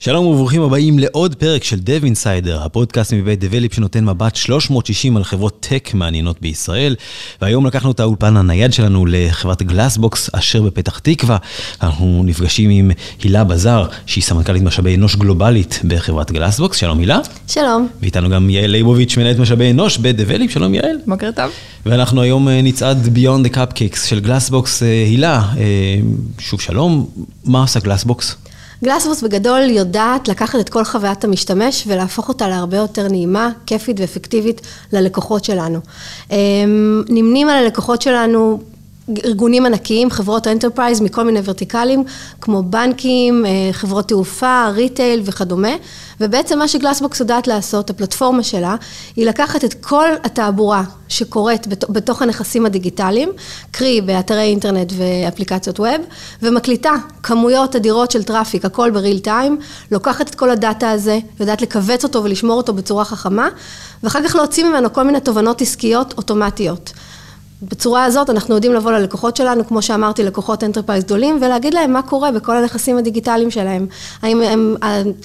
שלום וברוכים הבאים לעוד פרק של Dev Insider, הפודקאסט מבית Develop שנותן מבט 360 על חברות טק מעניינות בישראל. והיום לקחנו את האולפן הנייד שלנו לחברת Glassbox אשר בפתח תקווה. אנחנו נפגשים עם הילה בזאר, שהיא סמנכ"לית משאבי אנוש גלובלית בחברת Glassbox. שלום הילה. שלום. ואיתנו גם יעל ליבוביץ', מנהלת משאבי אנוש ב-Develop. שלום יעל. בוקר טוב. ואנחנו היום אה, נצעד Beyond the Cupcakes של Glassbox. אה, הילה, אה, שוב שלום, מה עושה Glassbox? Glassbox בגדול יודעת לקחת את כל חוויית המשתמש ולהפוך אותה להרבה יותר נעימה, כיפית ואפקטיבית ללקוחות שלנו. אמ, נמנים על הלקוחות שלנו ארגונים ענקיים, חברות enterprise מכל מיני ורטיקלים, כמו בנקים, אה, חברות תעופה, retail וכדומה, ובעצם מה ש Glassbox יודעת לעשות, הפלטפורמה שלה, היא לקחת את כל התעבורה שקורית בתוך הנכסים הדיגיטליים, קרי באתרי אינטרנט ואפליקציות web, ומקליטה כמויות אדירות של traffic, הכל ב real time, לוקחת את כל ה data הזה, יודעת לכווץ אותו ולשמור אותו בצורה חכמה, ואחר כך להוציא ממנו כל מיני תובנות עסקיות אוטומטיות. בצורה הזאת אנחנו יודעים לבוא ללקוחות שלנו, כמו שאמרתי, לקוחות enterprise גדולים, ולהגיד להם מה קורה בכל הנכסים הדיגיטליים שלהם. האם הם,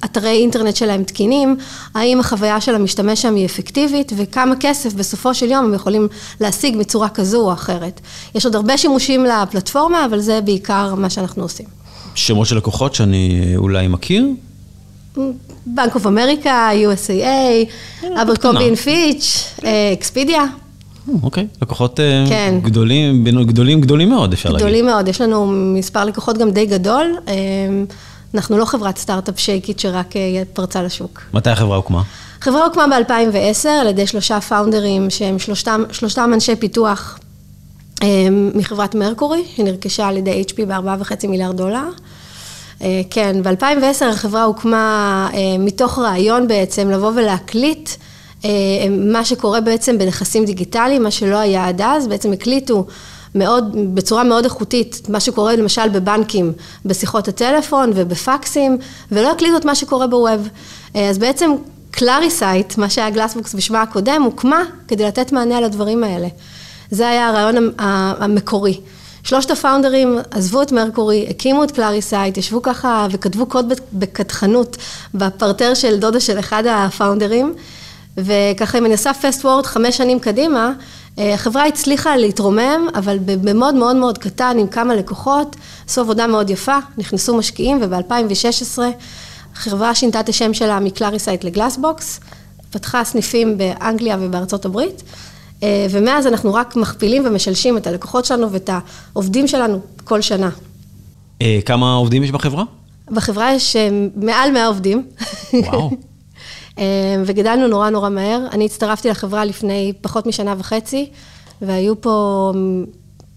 אתרי אינטרנט שלהם תקינים, האם החוויה של המשתמש שם היא אפקטיבית, וכמה כסף בסופו של יום הם יכולים להשיג מצורה כזו או אחרת. יש עוד הרבה שימושים לפלטפורמה, אבל זה בעיקר מה שאנחנו עושים. שמות של לקוחות שאני אולי מכיר? Bank of America, USAA, Abercrombie & Fitch, Expedia. אוקיי, לקוחות אה, כן. גדולים, גדולים, גדולים מאוד, אפשר להגיד. גדולים מאוד, יש לנו מספר לקוחות גם די גדול. אה, אנחנו לא חברת סטארט-אפ שייקי שרק אה, פרצה לשוק. מתי החברה הוקמה? החברה הוקמה ב-2010 על ידי שלושה founderים שהם שלושתם, שלושתם אנשי פיתוח מחברת Mercury, שנרכשה על ידי HP ב-4.5 מיליארד דולר. כן, ב-2010 החברה הוקמה מתוך רעיון בעצם לבוא ולהקליט מה שקורה בעצם בנכסים דיגיטליים, מה שלא היה עד אז, בעצם הקליטו מאוד, בצורה מאוד איכותית, מה שקורה למשל בבנקים, בשיחות הטלפון ובפקסים, ולא הקליטו את מה שקורה ב web. אה, אז בעצם Clarisite, מה שהיה Glassbox בשמה הקודם, הוקמה כדי לתת מענה לדברים האלה. זה היה הרעיון המקורי. שלושת ה founderים עזבו את Mercury, הקימו את Clarisite, ישבו ככה וכתבו קוד בקדחנות במרתף של דודה של אחד ה founderים. וככה אם אני עושה fast forward חמש שנים קדימה, אה, החברה הצליחה להתרומם, אבל במאוד מאוד מאוד קטן, עם כמה לקוחות, עשו עבודה מאוד יפה, נכנסו משקיעים, וב-2016 החברה שינתה את השם שלה מ Clarisite ל Glassbox, פתחה סניפים באנגליה ובארצות הברית, אה, ומאז אנחנו רק מכפילים ומשלשים את הלקוחות שלנו ואת העובדים שלנו כל שנה. אה, כמה עובדים יש בחברה? בחברה יש מעל 100 עובדים. וואו. אה, וגדלנו נורא נורא מהר. אני הצטרפתי לחברה לפני פחות משנה וחצי, והיו פה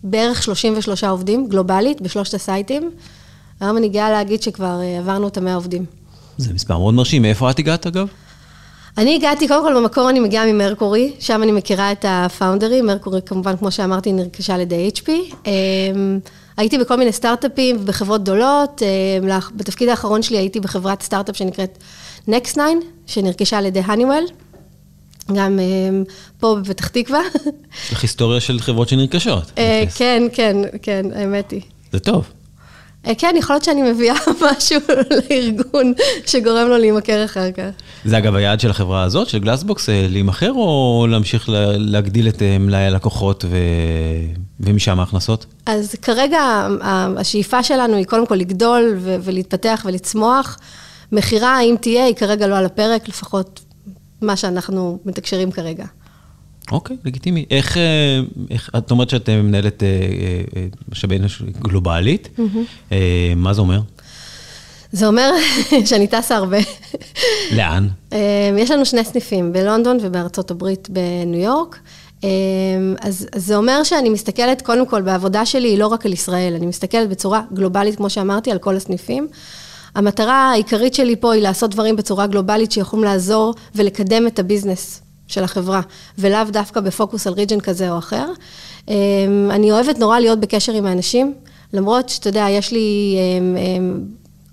בערך 33 עובדים, גלובלית, בשלושת הסייטים. היום אני גאה להגיד שכבר אה, עברנו את המאה עובדים. זה מספר מאוד מרשים. מאיפה את הגעת, אגב? אני הגעתי, קודם כל במקור אני מגיעה ממרקורי, שם אני מכירה את הפאונדרים, מרקורי כמובן, כמו שאמרתי, נרכשה על ידי HP. אה, הייתי בכל מיני סטארט-אפים ובחברות גדולות, בתפקיד האחרון שלי הייתי בחברת סטארט-אפ שנקראת Next 9, שנרכשה על ידי הניוול, גם um, פה בפתח תקווה. יש לך היסטוריה של חברות שנרכשות. Uh, כן, כן, כן, האמת היא. זה טוב. Uh, כן, יכול להיות שאני מביאה משהו לארגון שגורם לו להימכר אחר כך. זה אגב היעד של החברה הזאת, של גלאסבוקס, להימכר או להמשיך להגדיל את מלאי הלקוחות ו... ומשם ההכנסות? אז כרגע השאיפה שלנו היא קודם כל לגדול ולהתפתח ולצמוח. מכירה, אם תהיה, היא כרגע לא על הפרק, לפחות מה שאנחנו מתקשרים כרגע. אוקיי, לגיטימי. איך, אה, איך, את אומרת שאת מנהלת אה, אה, משאבי אנוש גלובלית, mm-hmm. מה זה אומר? זה אומר שאני טסה הרבה. לאן? יש לנו שני סניפים, בלונדון ובארצות הברית בניו יורק. אז, אז זה אומר שאני מסתכלת, קודם כל, בעבודה שלי היא לא רק על ישראל, אני מסתכלת בצורה גלובלית, כמו שאמרתי, על כל הסניפים. המטרה העיקרית שלי פה היא לעשות דברים בצורה גלובלית שיכולים לעזור ולקדם את הביזנס של החברה, ולאו דווקא בפוקוס על ריג'ן כזה או אחר. אני אוהבת נורא להיות בקשר עם האנשים, למרות שאתה יודע, יש לי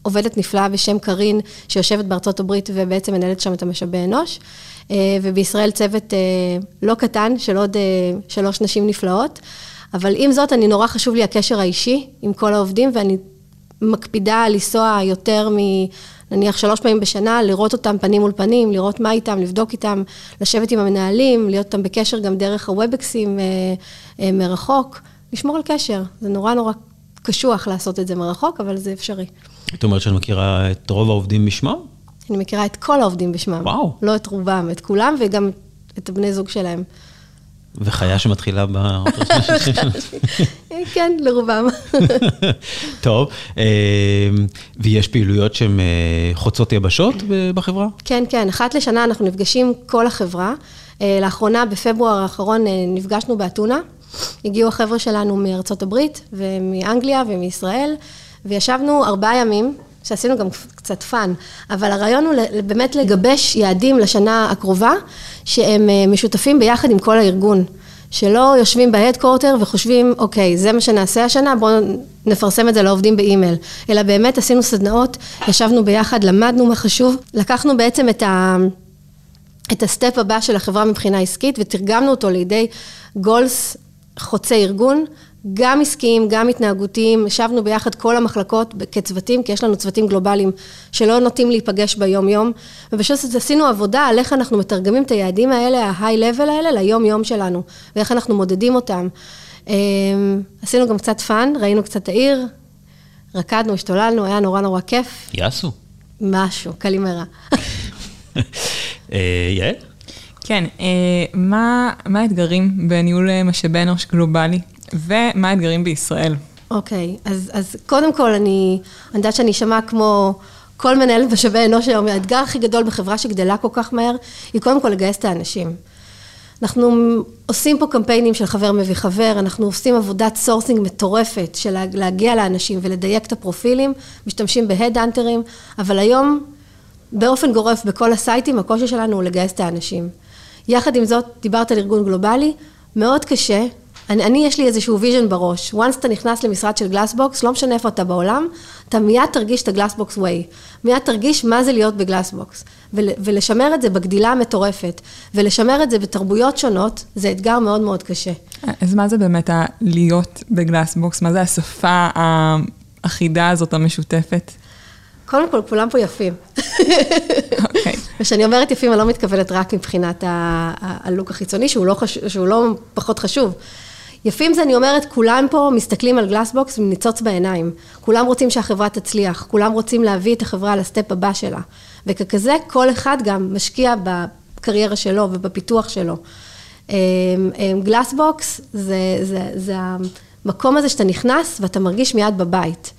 עובדת נפלאה בשם קארין, שיושבת בארצות הברית ובעצם מנהלת שם את המשאבי אנוש, ובישראל צוות לא קטן של עוד שלוש נשים נפלאות. אבל עם זאת, אני נורא חשוב לי הקשר האישי עם כל העובדים, ואני מקפידה לנסוע יותר מ... נניח שלוש פעמים בשנה, לראות אותם פנים מול פנים, לראות מה איתם, לבדוק איתם, לשבת עם המנהלים, להיות איתם בקשר גם דרך הוובקסים אה, אה, מרחוק, לשמור על קשר. זה נורא נורא קשוח לעשות את זה מרחוק, אבל זה אפשרי. את אומרת שאת מכירה את רוב העובדים בשמם? אני מכירה את כל העובדים בשמם. וואו. לא את רובם, את כולם, וגם את הבני זוג שלהם. וחיה שמתחילה ב... כן, לרובם. טוב, אה, ויש פעילויות שהן אה, חוצות יבשות בחברה? כן, כן, אחת לשנה אנחנו נפגשים כל החברה. אה, לאחרונה, בפברואר האחרון, נפגשנו באתונה. הגיעו החבר'ה שלנו מארצות הברית ומאנגליה ומישראל, וישבנו ארבעה ימים, שעשינו גם קצת fun, אבל הרעיון הוא באמת לגבש יעדים לשנה הקרובה, שהם משותפים ביחד עם כל הארגון. שלא יושבים ב headquarter וחושבים, אוקיי, זה מה שנעשה השנה, בואו נפרסם את זה לעובדים באימייל. אלא באמת עשינו סדנאות, ישבנו ביחד, למדנו מה חשוב, לקחנו בעצם את ה... את הסטפ הבא של החברה מבחינה עסקית ותרגמנו אותו לידי גולס חוצה ארגון, גם עסקיים, גם התנהגותיים, ישבנו ביחד כל המחלקות כצוותים, כי יש לנו צוותים גלובליים שלא נוטים להיפגש ביום-יום, ופשוט עשינו עבודה על איך אנחנו מתרגמים את היעדים האלה, level האלה, ליום-יום שלנו, ואיך אנחנו מודדים אותם. אמ, עשינו גם קצת fun, ראינו קצת העיר, רקדנו, השתוללנו, היה נורא נורא כיף. יאסו. משהו, καλημέρα. אה, יעל? כן, אה, מה האתגרים בניהול משאבי אנוש גלובלי? ומה האתגרים בישראל? אוקיי, okay, אז, אז קודם כל אני, אני יודעת שאני אשמע כמו כל מנהלת משאבי אנוש היום, האתגר הכי גדול בחברה שגדלה כל כך מהר, היא קודם כל לגייס את האנשים. אנחנו עושים פה קמפיינים של חבר מביא חבר, אנחנו עושים עבודת sourcing מטורפת של להגיע לאנשים ולדייק את הפרופילים, משתמשים ב head hunterים, אבל היום באופן גורף בכל ה siteים הקושי שלנו הוא לגייס את האנשים. יחד עם זאת, דיברת על ארגון גלובלי, מאוד קשה אני, אני, יש לי איזשהו vision בראש. once אתה נכנס למשרד של Glassbox, לא משנה איפה אתה בעולם, אתה מיד תרגיש את ה Glassbox way. מיד תרגיש מה זה להיות ב Glassbox. ול, ולשמר את זה בגדילה המטורפת, ולשמר את זה בתרבויות שונות, זה אתגר מאוד מאוד קשה. אז מה זה באמת הלהיות בגלאסבוקס? מה זה השפה האחידה הזאת, המשותפת? קודם כל, כולם פה יפים. אוקיי. וכשאני אומרת יפים, אני לא מתכוונת רק מבחינת הלוק החיצוני, שהוא לא, חש... שהוא לא פחות חשוב. יפים זה, אני אומרת, כולם פה מסתכלים על גלאסבוקס עם ניצוץ בעיניים. כולם רוצים שהחברה תצליח, כולם רוצים להביא את החברה לסטפ הבא שלה. וככזה, כל אחד גם משקיע בקריירה שלו ובפיתוח שלו. גלאסבוקס זה, זה, זה המקום הזה שאתה נכנס ואתה מרגיש מיד בבית.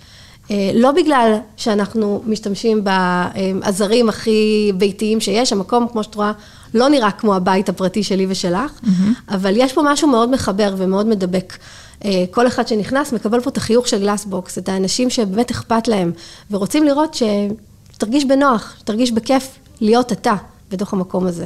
אה, לא בגלל שאנחנו משתמשים בעזרים הכי ביתיים שיש, המקום, כמו שאת רואה, לא נראה כמו הבית הפרטי שלי ושלך, mm-hmm. אבל יש פה משהו מאוד מחבר ומאוד מדבק. אה, כל אחד שנכנס מקבל פה את החיוך של גלאסבוקס, את האנשים שבאמת אכפת להם, ורוצים לראות שתרגיש בנוח, שתרגיש בכיף להיות אתה בתוך המקום הזה.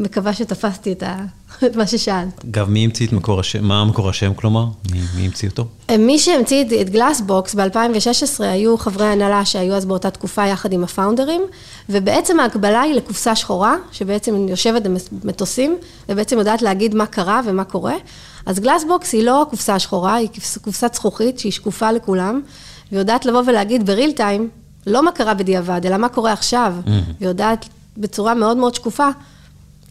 אה, מקווה שתפסתי את, ה... את מה ששאלת. אגב, מי המציא את מקור השם? מה המקור השם כלומר? מי, מי המציא אותו? מי שהמציא את גלאסבוקס ב-2016 היו חברי הנהלה שהיו אז באותה תקופה יחד עם הפאונדרים, ובעצם ההקבלה היא לקופסה שחורה, שבעצם יושבת במטוסים, ובעצם יודעת להגיד מה קרה ומה קורה. אז גלאסבוקס היא לא קופסה שחורה, היא קופסת זכוכית שהיא שקופה לכולם, ויודעת לבוא ולהגיד בריל טיים, לא מה קרה בדיעבד, אלא מה קורה עכשיו, mm-hmm. ויודעת בצורה מאוד מאוד שקופה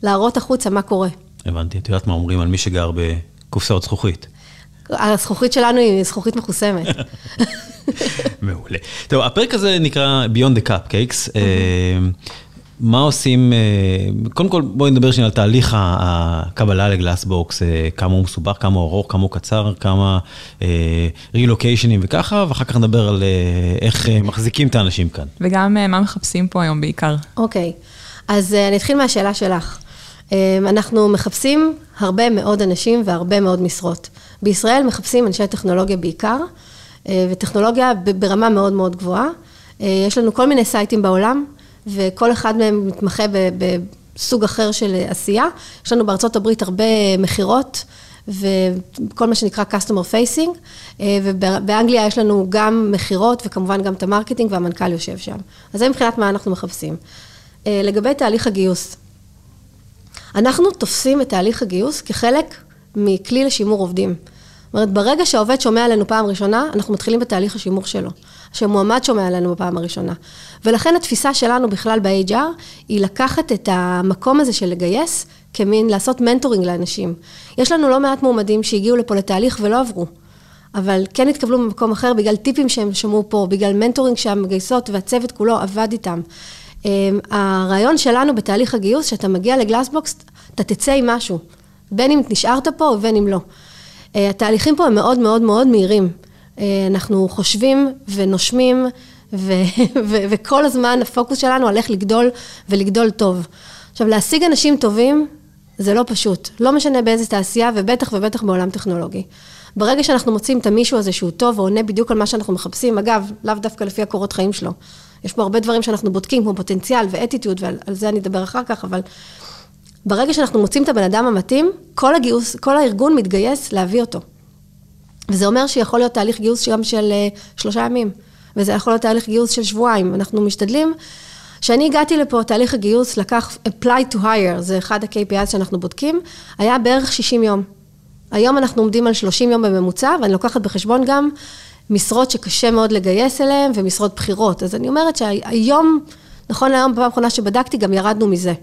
להראות החוצה מה קורה. הבנתי. את יודעת מה אומרים על מי שגר בקופסאות זכוכית? הזכוכית שלנו היא זכוכית מחוסמת. מעולה. טוב, הפרק הזה נקרא Beyond the Cupcakes. אה, מה עושים, אה, קודם כל בואי נדבר שנייה על תהליך הקבלה לגלאסבוקס, אה, כמה הוא מסובך, כמה הוא ארוך, כמה הוא קצר, כמה רילוקיישנים וככה, ואחר כך נדבר על איך מחזיקים את האנשים כאן. וגם מה מחפשים פה היום בעיקר. אוקיי, אז אני אתחיל מהשאלה שלך. אמ, אנחנו מחפשים הרבה מאוד אנשים והרבה מאוד משרות. בישראל מחפשים אנשי טכנולוגיה בעיקר, אה, וטכנולוגיה ברמה מאוד מאוד גבוהה. אה, יש לנו כל מיני siteים בעולם, וכל אחד מהם מתמחה סוג אחר של עשייה. יש לנו בארצות הברית הרבה מכירות. וכל מה שנקרא customer facing, אה, ובאנגליה יש לנו גם מכירות וכמובן גם את ה marketing והמנכ"ל יושב שם. אז זה מבחינת מה אנחנו מחפשים. לגבי תהליך הגיוס, אנחנו תופסים את תהליך הגיוס כחלק מכלי לשימור עובדים. זאת אומרת, ברגע שהעובד שומע עלינו פעם ראשונה, אנחנו מתחילים בתהליך השימור שלו. שמועמד שומע עלינו בפעם הראשונה. ולכן התפיסה שלנו בכלל ב-HR, היא לקחת את המקום הזה של לגייס, כמין לעשות mentoring לאנשים. יש לנו לא מעט מועמדים שהגיעו לפה לתהליך ולא עברו. אבל כן התקבלו במקום אחר בגלל טיפים שהם שמעו פה, בגלל mentoring שהמגייסות והצוות כולו עבד איתם. אמ, הרעיון שלנו בתהליך הגיוס, שאתה מגיע ל Glassbox, אתה תצא עם משהו, בין אם נשארת פה ובין אם לא. אה, התהליכים פה הם מאוד מאוד מאוד מהירים. אה, אנחנו חושבים ונושמים, ו- ו- וכל הזמן הפוקוס שלנו הולך לגדול ולגדול טוב. עכשיו, להשיג אנשים טובים זה לא פשוט. לא משנה באיזה תעשייה, ובטח ובטח בעולם טכנולוגי. ברגע שאנחנו מוצאים את המישהו הזה שהוא טוב ועונה בדיוק על מה שאנחנו מחפשים, אגב, לאו דווקא לפי הקורות חיים שלו. יש פה הרבה דברים שאנחנו בודקים, כמו פוטנציאל ואטיטיוד, ועל זה אני אדבר אחר כך, אבל ברגע שאנחנו מוצאים את הבן אדם המתאים, כל הגיוס, כל הארגון מתגייס להביא אותו. וזה אומר שיכול להיות תהליך גיוס גם של אה, שלושה ימים, וזה יכול להיות תהליך גיוס של שבועיים. אנחנו משתדלים, כשאני הגעתי לפה, תהליך הגיוס לקח apply to hire, זה אחד ה-KPI שאנחנו בודקים, היה בערך 60 יום. היום אנחנו עומדים על 30 יום בממוצע, ואני לוקחת בחשבון גם משרות שקשה מאוד לגייס אליהן, ומשרות בחירות. אז אני אומרת שהיום, נכון להיום, בפעם האחרונה שבדקתי, גם ירדנו מזה.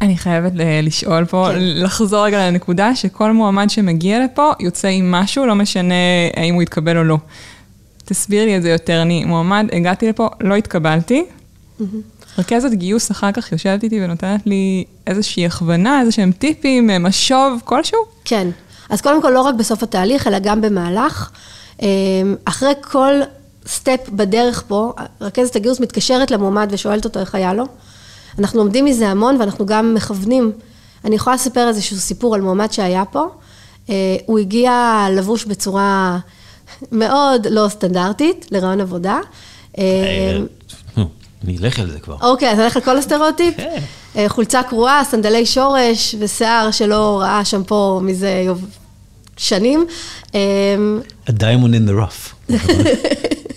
אני חייבת לשאול פה, כן. לחזור רגע לנקודה שכל מועמד שמגיע לפה יוצא עם משהו, לא משנה האם הוא יתקבל או לא. תסביר לי את זה יותר. אני מועמד, הגעתי לפה, לא התקבלתי. רכזת גיוס אחר כך יושבת איתי ונותנת לי איזושהי הכוונה, איזה שהם טיפים, משוב כלשהו? כן. אז קודם כל, לא רק בסוף התהליך, אלא גם במהלך. אמ, אחרי כל step בדרך פה, רכזת הגיוס מתקשרת למועמד ושואלת אותו איך היה לו. אנחנו לומדים מזה המון ואנחנו גם מכוונים. אני יכולה לספר איזשהו סיפור על מועמד שהיה פה. אה, הוא הגיע לבוש בצורה מאוד לא סטנדרטית לראיון עבודה. אה, אני אלך על זה כבר. אוקיי, אז נלך על כל הסטריאוטיפ? כן. אה, חולצה קרועה, סנדלי שורש ושיער שלא ראה שמפו מזה שנים. A diamond in the rough.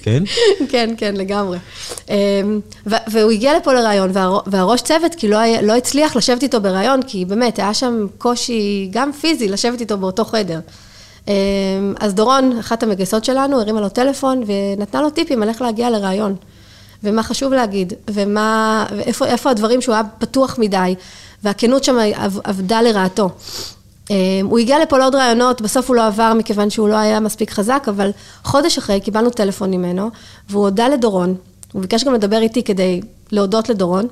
כן? כן, כן, לגמרי. אמ, והוא הגיע לפה לראיון, והראש צוות, כי לא, לא הצליח לשבת איתו בראיון, כי באמת, היה שם קושי גם פיזי לשבת איתו באותו חדר. אמ, אז דורון, אחת המגייסות שלנו, הרימה לו טלפון ונתנה לו טיפים על איך להגיע לראיון. ומה חשוב להגיד, ומה, ואיפה הדברים שהוא היה פתוח מדי, והכנות שם עבדה לרעתו. אמ, הוא הגיע לפה לעוד רעיונות, בסוף הוא לא עבר מכיוון שהוא לא היה מספיק חזק, אבל חודש אחרי קיבלנו טלפון ממנו, והוא הודה לדורון, הוא ביקש גם לדבר איתי כדי להודות לדורון,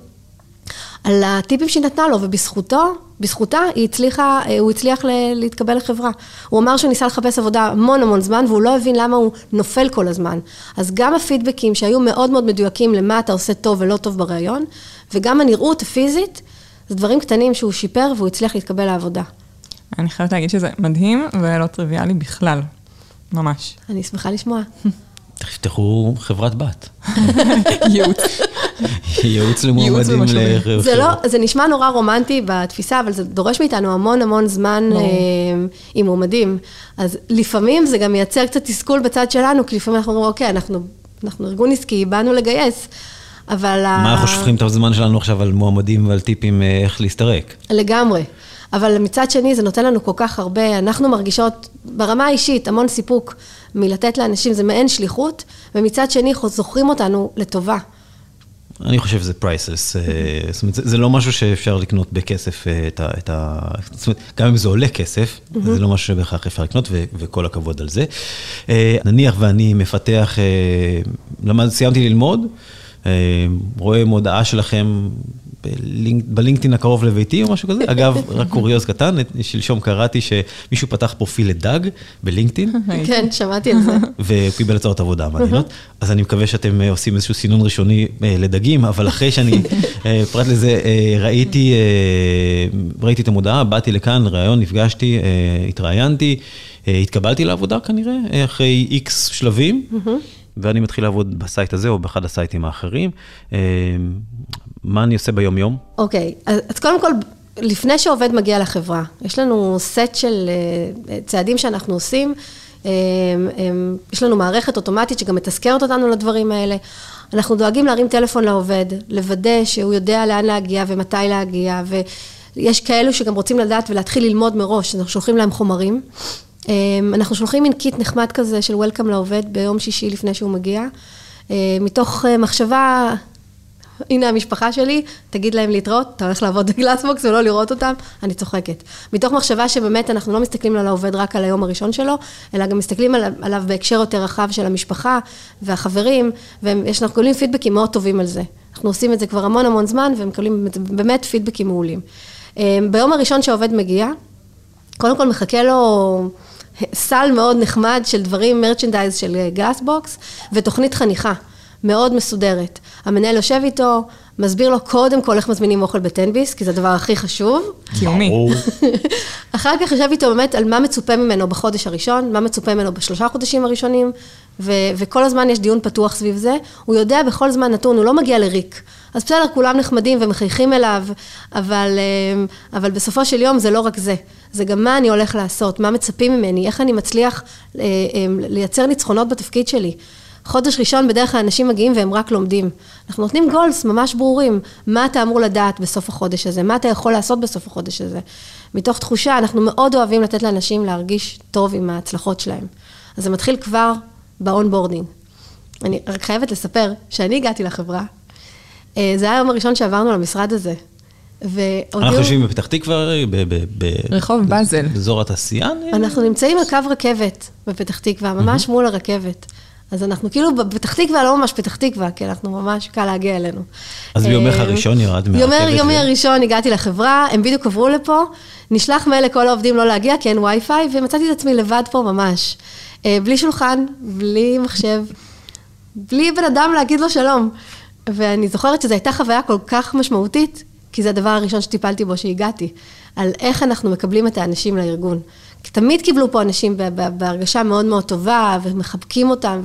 על הטיפים שהיא נתנה לו, ובזכותו, בזכותה, היא הצליחה, אה, הוא הצליח להתקבל לחברה. הוא אמר שהוא ניסה לחפש עבודה המון המון זמן, והוא לא הבין למה הוא נופל כל הזמן. אז גם הפידבקים שהיו מאוד מאוד מדויקים למה אתה עושה טוב ולא טוב בראיון, וגם הנראות הפיזית, זה דברים קטנים שהוא שיפר והוא הצליח להתקבל לעבודה. אני חייבת להגיד שזה מדהים ולא טריוויאלי בכלל, ממש. אני שמחה לשמוע. תפתחו חברת בת. ייעוץ. ייעוץ למועמדים לחברה. זה לא, זה נשמע נורא רומנטי בתפיסה, אבל זה דורש מאיתנו המון המון זמן אה, עם מועמדים. אז לפעמים זה גם מייצר קצת תסכול בצד שלנו, כי לפעמים אנחנו אומרים, אוקיי, אנחנו ארגון עסקי, באנו לגייס. אבל... מה אנחנו שופכים את הזמן שלנו עכשיו על מועמדים ועל טיפים אה, איך להסתרק? לגמרי. אבל מצד שני זה נותן לנו כל כך הרבה, אנחנו מרגישות ברמה האישית המון סיפוק מלתת לאנשים, זה מעין שליחות, ומצד שני זוכרים אותנו לטובה. אני חושב שזה פרייסלס, אה, זאת אומרת, זה לא משהו שאפשר לקנות בכסף אה, את ה... את ה זאת אומרת, גם אם זה עולה כסף, זה לא משהו שבהכרח אפשר לקנות, וכל הכבוד על זה. אה, נניח ואני מפתח, סיימתי ללמוד, רואה מודעה שלכם בלינקדאין הקרוב לביתי או משהו כזה. אגב, רק קוריוז קטן, שלשום קראתי שמישהו פתח פרופיל לדג בלינקדאין. כן, שמעתי על זה. והוא קיבל הצעות עבודה מעניינות. אז אני מקווה שאתם אה, עושים איזשהו סינון ראשוני אה, לדגים, אבל אחרי שאני, אה, פרט לזה, ראיתי, ראיתי את המודעה, באתי לכאן, ראיון, נפגשתי, התראיינתי, התקבלתי לעבודה כנראה, אחרי איקס שלבים. ואני מתחיל לעבוד בסייט הזה או באחד הסייטים האחרים. מה אני עושה ביום-יום? אוקיי, אז, אז קודם כל, לפני שעובד מגיע לחברה, יש לנו סט של אה, צעדים שאנחנו עושים. אה, אה, יש לנו מערכת אוטומטית שגם מתזכרת אותנו לדברים האלה. אנחנו דואגים להרים טלפון לעובד, לוודא שהוא יודע לאן להגיע ומתי להגיע, ויש כאלו שגם רוצים לדעת ולהתחיל ללמוד מראש, אנחנו שולחים להם חומרים. אנחנו שולחים מין kit נחמד כזה של welcome לעובד ביום שישי לפני שהוא מגיע, מתוך מחשבה הנה המשפחה שלי, תגיד להם להתראות, אתה הולך לעבוד ב Glassbox ולא לראות אותם, אני צוחקת. מתוך מחשבה שבאמת אנחנו לא מסתכלים על העובד רק על היום הראשון שלו, אלא גם מסתכלים עליו בהקשר יותר רחב של המשפחה והחברים, ואנחנו מקבלים פידבקים מאוד טובים על זה. אנחנו עושים את זה כבר המון המון זמן, ומקבלים באמת פידבקים מעולים. אה, ביום הראשון שהעובד מגיע, קודם כל מחכה לו סל מאוד נחמד של דברים, מרצ'נדייז של גלאסבוקס, ותוכנית חניכה. מאוד מסודרת. המנהל יושב איתו, מסביר לו קודם כל איך מזמינים אוכל בטנביס, כי זה הדבר הכי חשוב. קיומי. אחר כך יושב איתו באמת על מה מצופה ממנו בחודש הראשון, מה מצופה ממנו בשלושה חודשים הראשונים, ו- וכל הזמן יש דיון פתוח סביב זה. הוא יודע בכל זמן נתון, הוא לא מגיע לריק. אז בסדר, כולם נחמדים ומחייכים אליו, אבל, אה, אבל בסופו של יום זה לא רק זה. זה גם מה אני הולך לעשות, מה מצפים ממני, איך אני מצליח אה, אה, לייצר ניצחונות בתפקיד שלי. חודש ראשון בדרך כלל אנשים מגיעים והם רק לומדים. אנחנו נותנים גולס ממש ברורים, מה אתה אמור לדעת בסוף החודש הזה, מה אתה יכול לעשות בסוף החודש הזה. מתוך תחושה, אנחנו מאוד אוהבים לתת לאנשים להרגיש טוב עם ההצלחות שלהם. אז זה מתחיל כבר ב onboarding. אני רק חייבת לספר שאני הגעתי לחברה, אה, זה היה היום הראשון שעברנו למשרד הזה. אנחנו יושבים בפתח תקווה, ברחוב באזל. באזור התעשייה? אנחנו נמצאים על קו רכבת בפתח תקווה, ממש מול הרכבת. אז אנחנו כאילו בפתח תקווה, לא ממש פתח תקווה, כי אנחנו ממש קל להגיע אלינו. אז ביומך אה, הראשון ירד מהרכבת? ביומי הראשון הגעתי לחברה, הם בדיוק עברו לפה, נשלח מייל לכל העובדים לא להגיע, כי אין וי-פיי, ומצאתי את עצמי לבד פה ממש. אה, בלי שולחן, בלי מחשב, בלי בן אדם להגיד לו שלום. ואני זוכרת שזו הייתה חוויה כל כך משמעותית, כי זה הדבר הראשון שטיפלתי בו שהגעתי, על איך אנחנו מקבלים את האנשים לארגון. תמיד קיבלו פה אנשים בהרגשה מאוד מאוד טובה, ומחבקים אותם,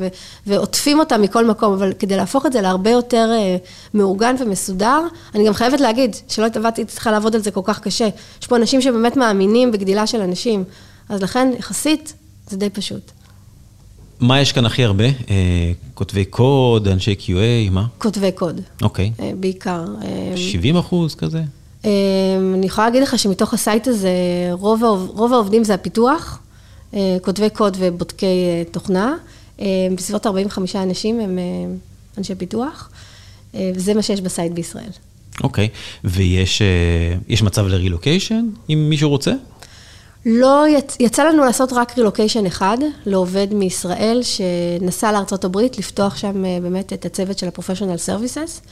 ועוטפים אותם מכל מקום, אבל כדי להפוך את זה להרבה יותר אה, מאורגן ומסודר, אני גם חייבת להגיד, שלא התאבדתי, צריכה לעבוד על זה כל כך קשה. יש פה אנשים שבאמת מאמינים בגדילה של אנשים, אז לכן, יחסית, זה די פשוט. מה יש כאן הכי הרבה? אה, כותבי קוד, אנשי QA, מה? כותבי קוד. אוקיי. אה, בעיקר. 70 אחוז כזה? אמ, אני יכולה להגיד לך שמתוך ה site הזה, רוב, רוב העובדים זה הפיתוח, אה, כותבי קוד ובודקי אה, תוכנה. אה, בסביבות 45 אנשים הם אנשי פיתוח, וזה מה שיש בסייט בישראל. אוקיי, okay. ויש מצב לרילוקיישן, אם מישהו רוצה? לא, יצא לנו לעשות רק רילוקיישן אחד לעובד מישראל שנסע לארצות הברית, לפתוח שם באמת את הצוות של ה-professional services.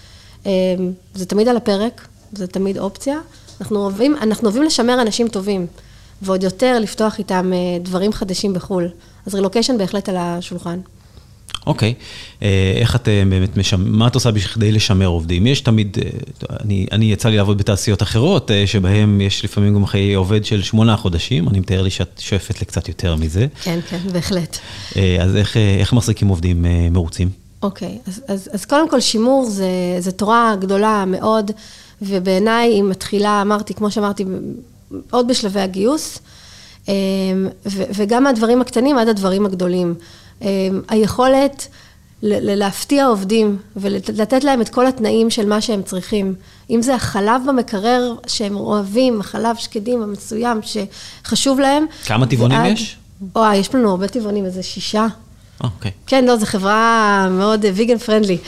זה תמיד על הפרק, זה תמיד אופציה. אנחנו אוהבים, אנחנו אוהבים לשמר אנשים טובים, ועוד יותר לפתוח איתם אה, דברים חדשים בחו"ל. אז רילוקיישן בהחלט על השולחן. אוקיי, okay. אה, איך את אה, באמת משמר, מה את עושה בכדי לשמר עובדים? יש תמיד, אני, אני יצא לי לעבוד בתעשיות אחרות, שבהם יש לפעמים גם חיי עובד של שמונה חודשים, אני מתאר לי שאת שואפת לקצת יותר מזה. כן, כן, בהחלט. אז איך, איך מחזיקים עובדים מרוצים? אוקיי, okay. אז, אז, אז קודם כל שימור זה, זה תורה גדולה מאוד. ובעיניי היא מתחילה, אמרתי, כמו שאמרתי, עוד בשלבי הגיוס, אמ, וגם מהדברים הקטנים עד הדברים הגדולים. אמ, היכולת להפתיע עובדים ולתת להם את כל התנאים של מה שהם צריכים. אם זה החלב במקרר שהם אוהבים, החלב שקדים המסוים שחשוב להם. כמה טבעונים יש? וואי, יש לנו הרבה טבעונים, איזה שישה. אוקיי. כן, לא, זו חברה מאוד ויגן פרנדלי.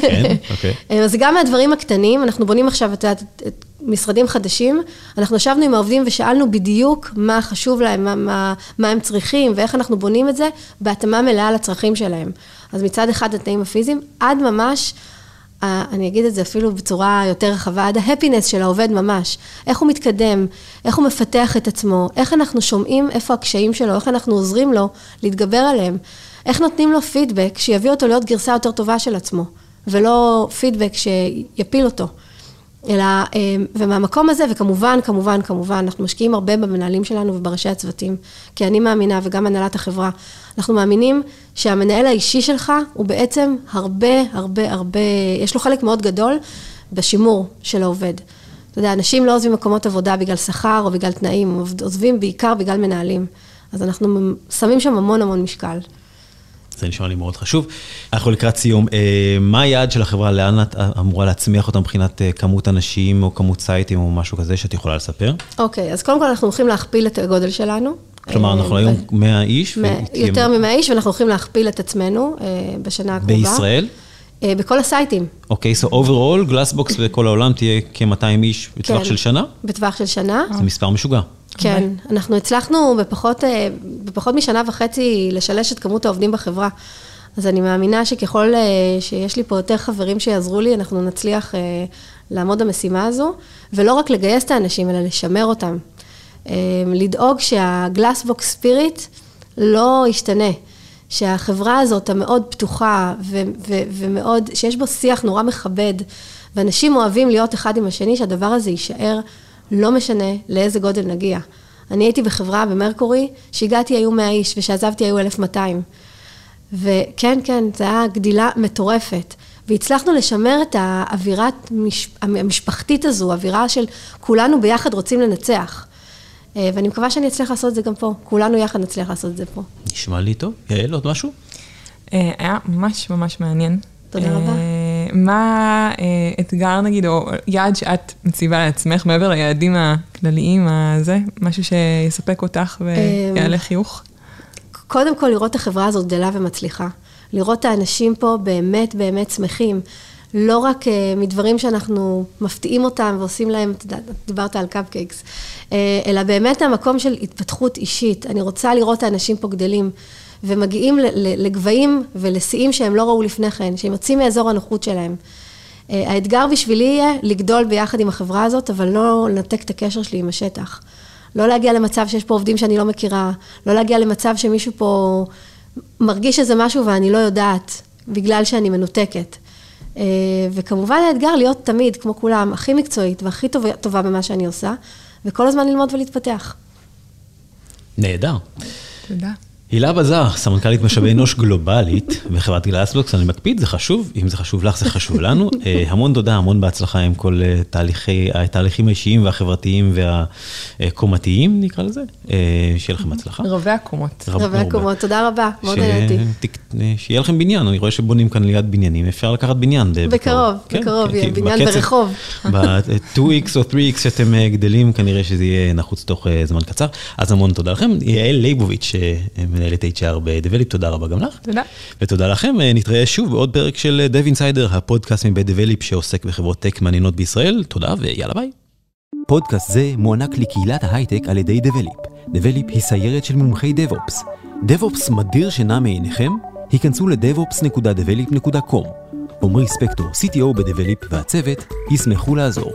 כן, אוקיי. אז גם מהדברים הקטנים, אנחנו בונים עכשיו את, את, את משרדים חדשים, אנחנו ישבנו עם העובדים ושאלנו בדיוק מה חשוב להם, מה, מה, מה הם צריכים ואיך אנחנו בונים את זה בהתאמה מלאה לצרכים שלהם. אז מצד אחד התנאים הפיזיים, עד ממש... אני אגיד את זה אפילו בצורה יותר רחבה, עד ההפינס של העובד ממש. איך הוא מתקדם, איך הוא מפתח את עצמו, איך אנחנו שומעים איפה הקשיים שלו, איך אנחנו עוזרים לו להתגבר עליהם. איך נותנים לו פידבק שיביא אותו להיות גרסה יותר טובה של עצמו, ולא פידבק שיפיל אותו. אלא, אה, ומהמקום הזה, וכמובן, כמובן, כמובן, אנחנו משקיעים הרבה במנהלים שלנו ובראשי הצוותים, כי אני מאמינה, וגם הנהלת החברה, אנחנו מאמינים שהמנהל האישי שלך הוא בעצם הרבה, הרבה, הרבה, יש לו חלק מאוד גדול בשימור של העובד. אתה יודע, אנשים לא עוזבים מקומות עבודה בגלל שכר או בגלל תנאים, הם עוזבים בעיקר בגלל מנהלים. אז אנחנו שמים שם המון המון משקל. זה נשמע לי מאוד חשוב. אנחנו לקראת סיום. אה, מה היעד של החברה? לאן את אמורה להצמיח אותה מבחינת אה, כמות אנשים או כמות סייטים או משהו כזה שאת יכולה לספר? אוקיי, אז קודם כל אנחנו הולכים להכפיל את הגודל שלנו. כלומר, אנחנו היום 100 איש? יותר מ-100 איש, ואנחנו הולכים להכפיל את עצמנו בשנה הקרובה. בישראל? בכל הסייטים. אוקיי, so overall, גלאסבוקס בכל העולם תהיה כ-200 איש בטווח כן, של שנה? בטווח של שנה. זה מספר משוגע. כן, אנחנו הצלחנו בפחות, בפחות משנה וחצי לשלש את כמות העובדים בחברה. אז אני מאמינה שככל שיש לי פה יותר חברים שיעזרו לי, אנחנו נצליח לעמוד במשימה הזו, ולא רק לגייס את האנשים, אלא לשמר אותם. לדאוג שהגלאסבוקס ספיריט לא ישתנה. שהחברה הזאת המאוד פתוחה ו- ו- ומאוד, שיש בו שיח נורא מכבד, ואנשים אוהבים להיות אחד עם השני, שהדבר הזה יישאר, לא משנה לאיזה גודל נגיע. אני הייתי בחברה במרקורי, שהגעתי היו 100 איש, ושעזבתי היו 1,200. וכן, כן, זו הייתה גדילה מטורפת. והצלחנו לשמר את האווירה המשפחתית הזו, אווירה של כולנו ביחד רוצים לנצח. ואני מקווה שאני אצליח לעשות את זה גם פה. כולנו יחד נצליח לעשות את זה פה. נשמע לי טוב. יעל, עוד משהו? היה ממש ממש מעניין. תודה רבה. מה אתגר נגיד, או יעד שאת מציבה לעצמך, מעבר ליעדים הכלליים, הזה, משהו שיספק אותך ויעלה חיוך? קודם כל, לראות את החברה הזאת גדלה ומצליחה. לראות את האנשים פה באמת באמת שמחים. לא רק uh, מדברים שאנחנו מפתיעים אותם ועושים להם, דיברת על קאפקייקס, uh, אלא באמת המקום של התפתחות אישית. אני רוצה לראות את האנשים פה גדלים, ומגיעים לגבהים ולשיאים שהם לא ראו לפני כן, שהם יוצאים מאזור הנוחות שלהם. Uh, האתגר בשבילי יהיה לגדול ביחד עם החברה הזאת, אבל לא לנתק את הקשר שלי עם השטח. לא להגיע למצב שיש פה עובדים שאני לא מכירה, לא להגיע למצב שמישהו פה מרגיש איזה משהו ואני לא יודעת, בגלל שאני מנותקת. וכמובן האתגר להיות תמיד, כמו כולם, הכי מקצועית והכי טובה, טובה במה שאני עושה, וכל הזמן ללמוד ולהתפתח. נהדר. תודה. הילה בזר, סמנכ"לית משאבי אנוש גלובלית בחברת גלאסבוקס, אני מקפיד, זה חשוב, אם זה חשוב לך, זה חשוב לנו. המון תודה, המון בהצלחה עם כל תהליכי, התהליכים האישיים והחברתיים והקומתיים, נקרא לזה. שיהיה לכם בהצלחה. רבי הקומות. רבי הקומות, תודה רבה, מאוד נהניתי. שיהיה לכם בניין, אני רואה שבונים כאן ליד בניינים, אפשר לקחת בניין. בקרוב, בקרוב, בניין ברחוב. ב-2x או 3x שאתם גדלים, כנראה שזה יהיה נחוץ תוך זמן קצר. אז המון תודה לכם. יעל ליבוביץ', מנהלת HR ב Develeap, תודה רבה גם לך. תודה. ותודה לכם, נתראה שוב בעוד פרק של Dev Insider, הפודקאסט מבית Develeap שעוסק בחברות טק מעניינות בישראל. תודה ויאללה ביי. פודקאסט זה מוענק לקהילת ההייטק על ידי Develeap. Develeap היא סיירת של מומחי DevOps. DevOps מדיר שינה מעיניכם? היכנסו ל- devops.develeap.com. עמרי ספקטור, CTO ב Develeap והצוות, ישמחו לעזור.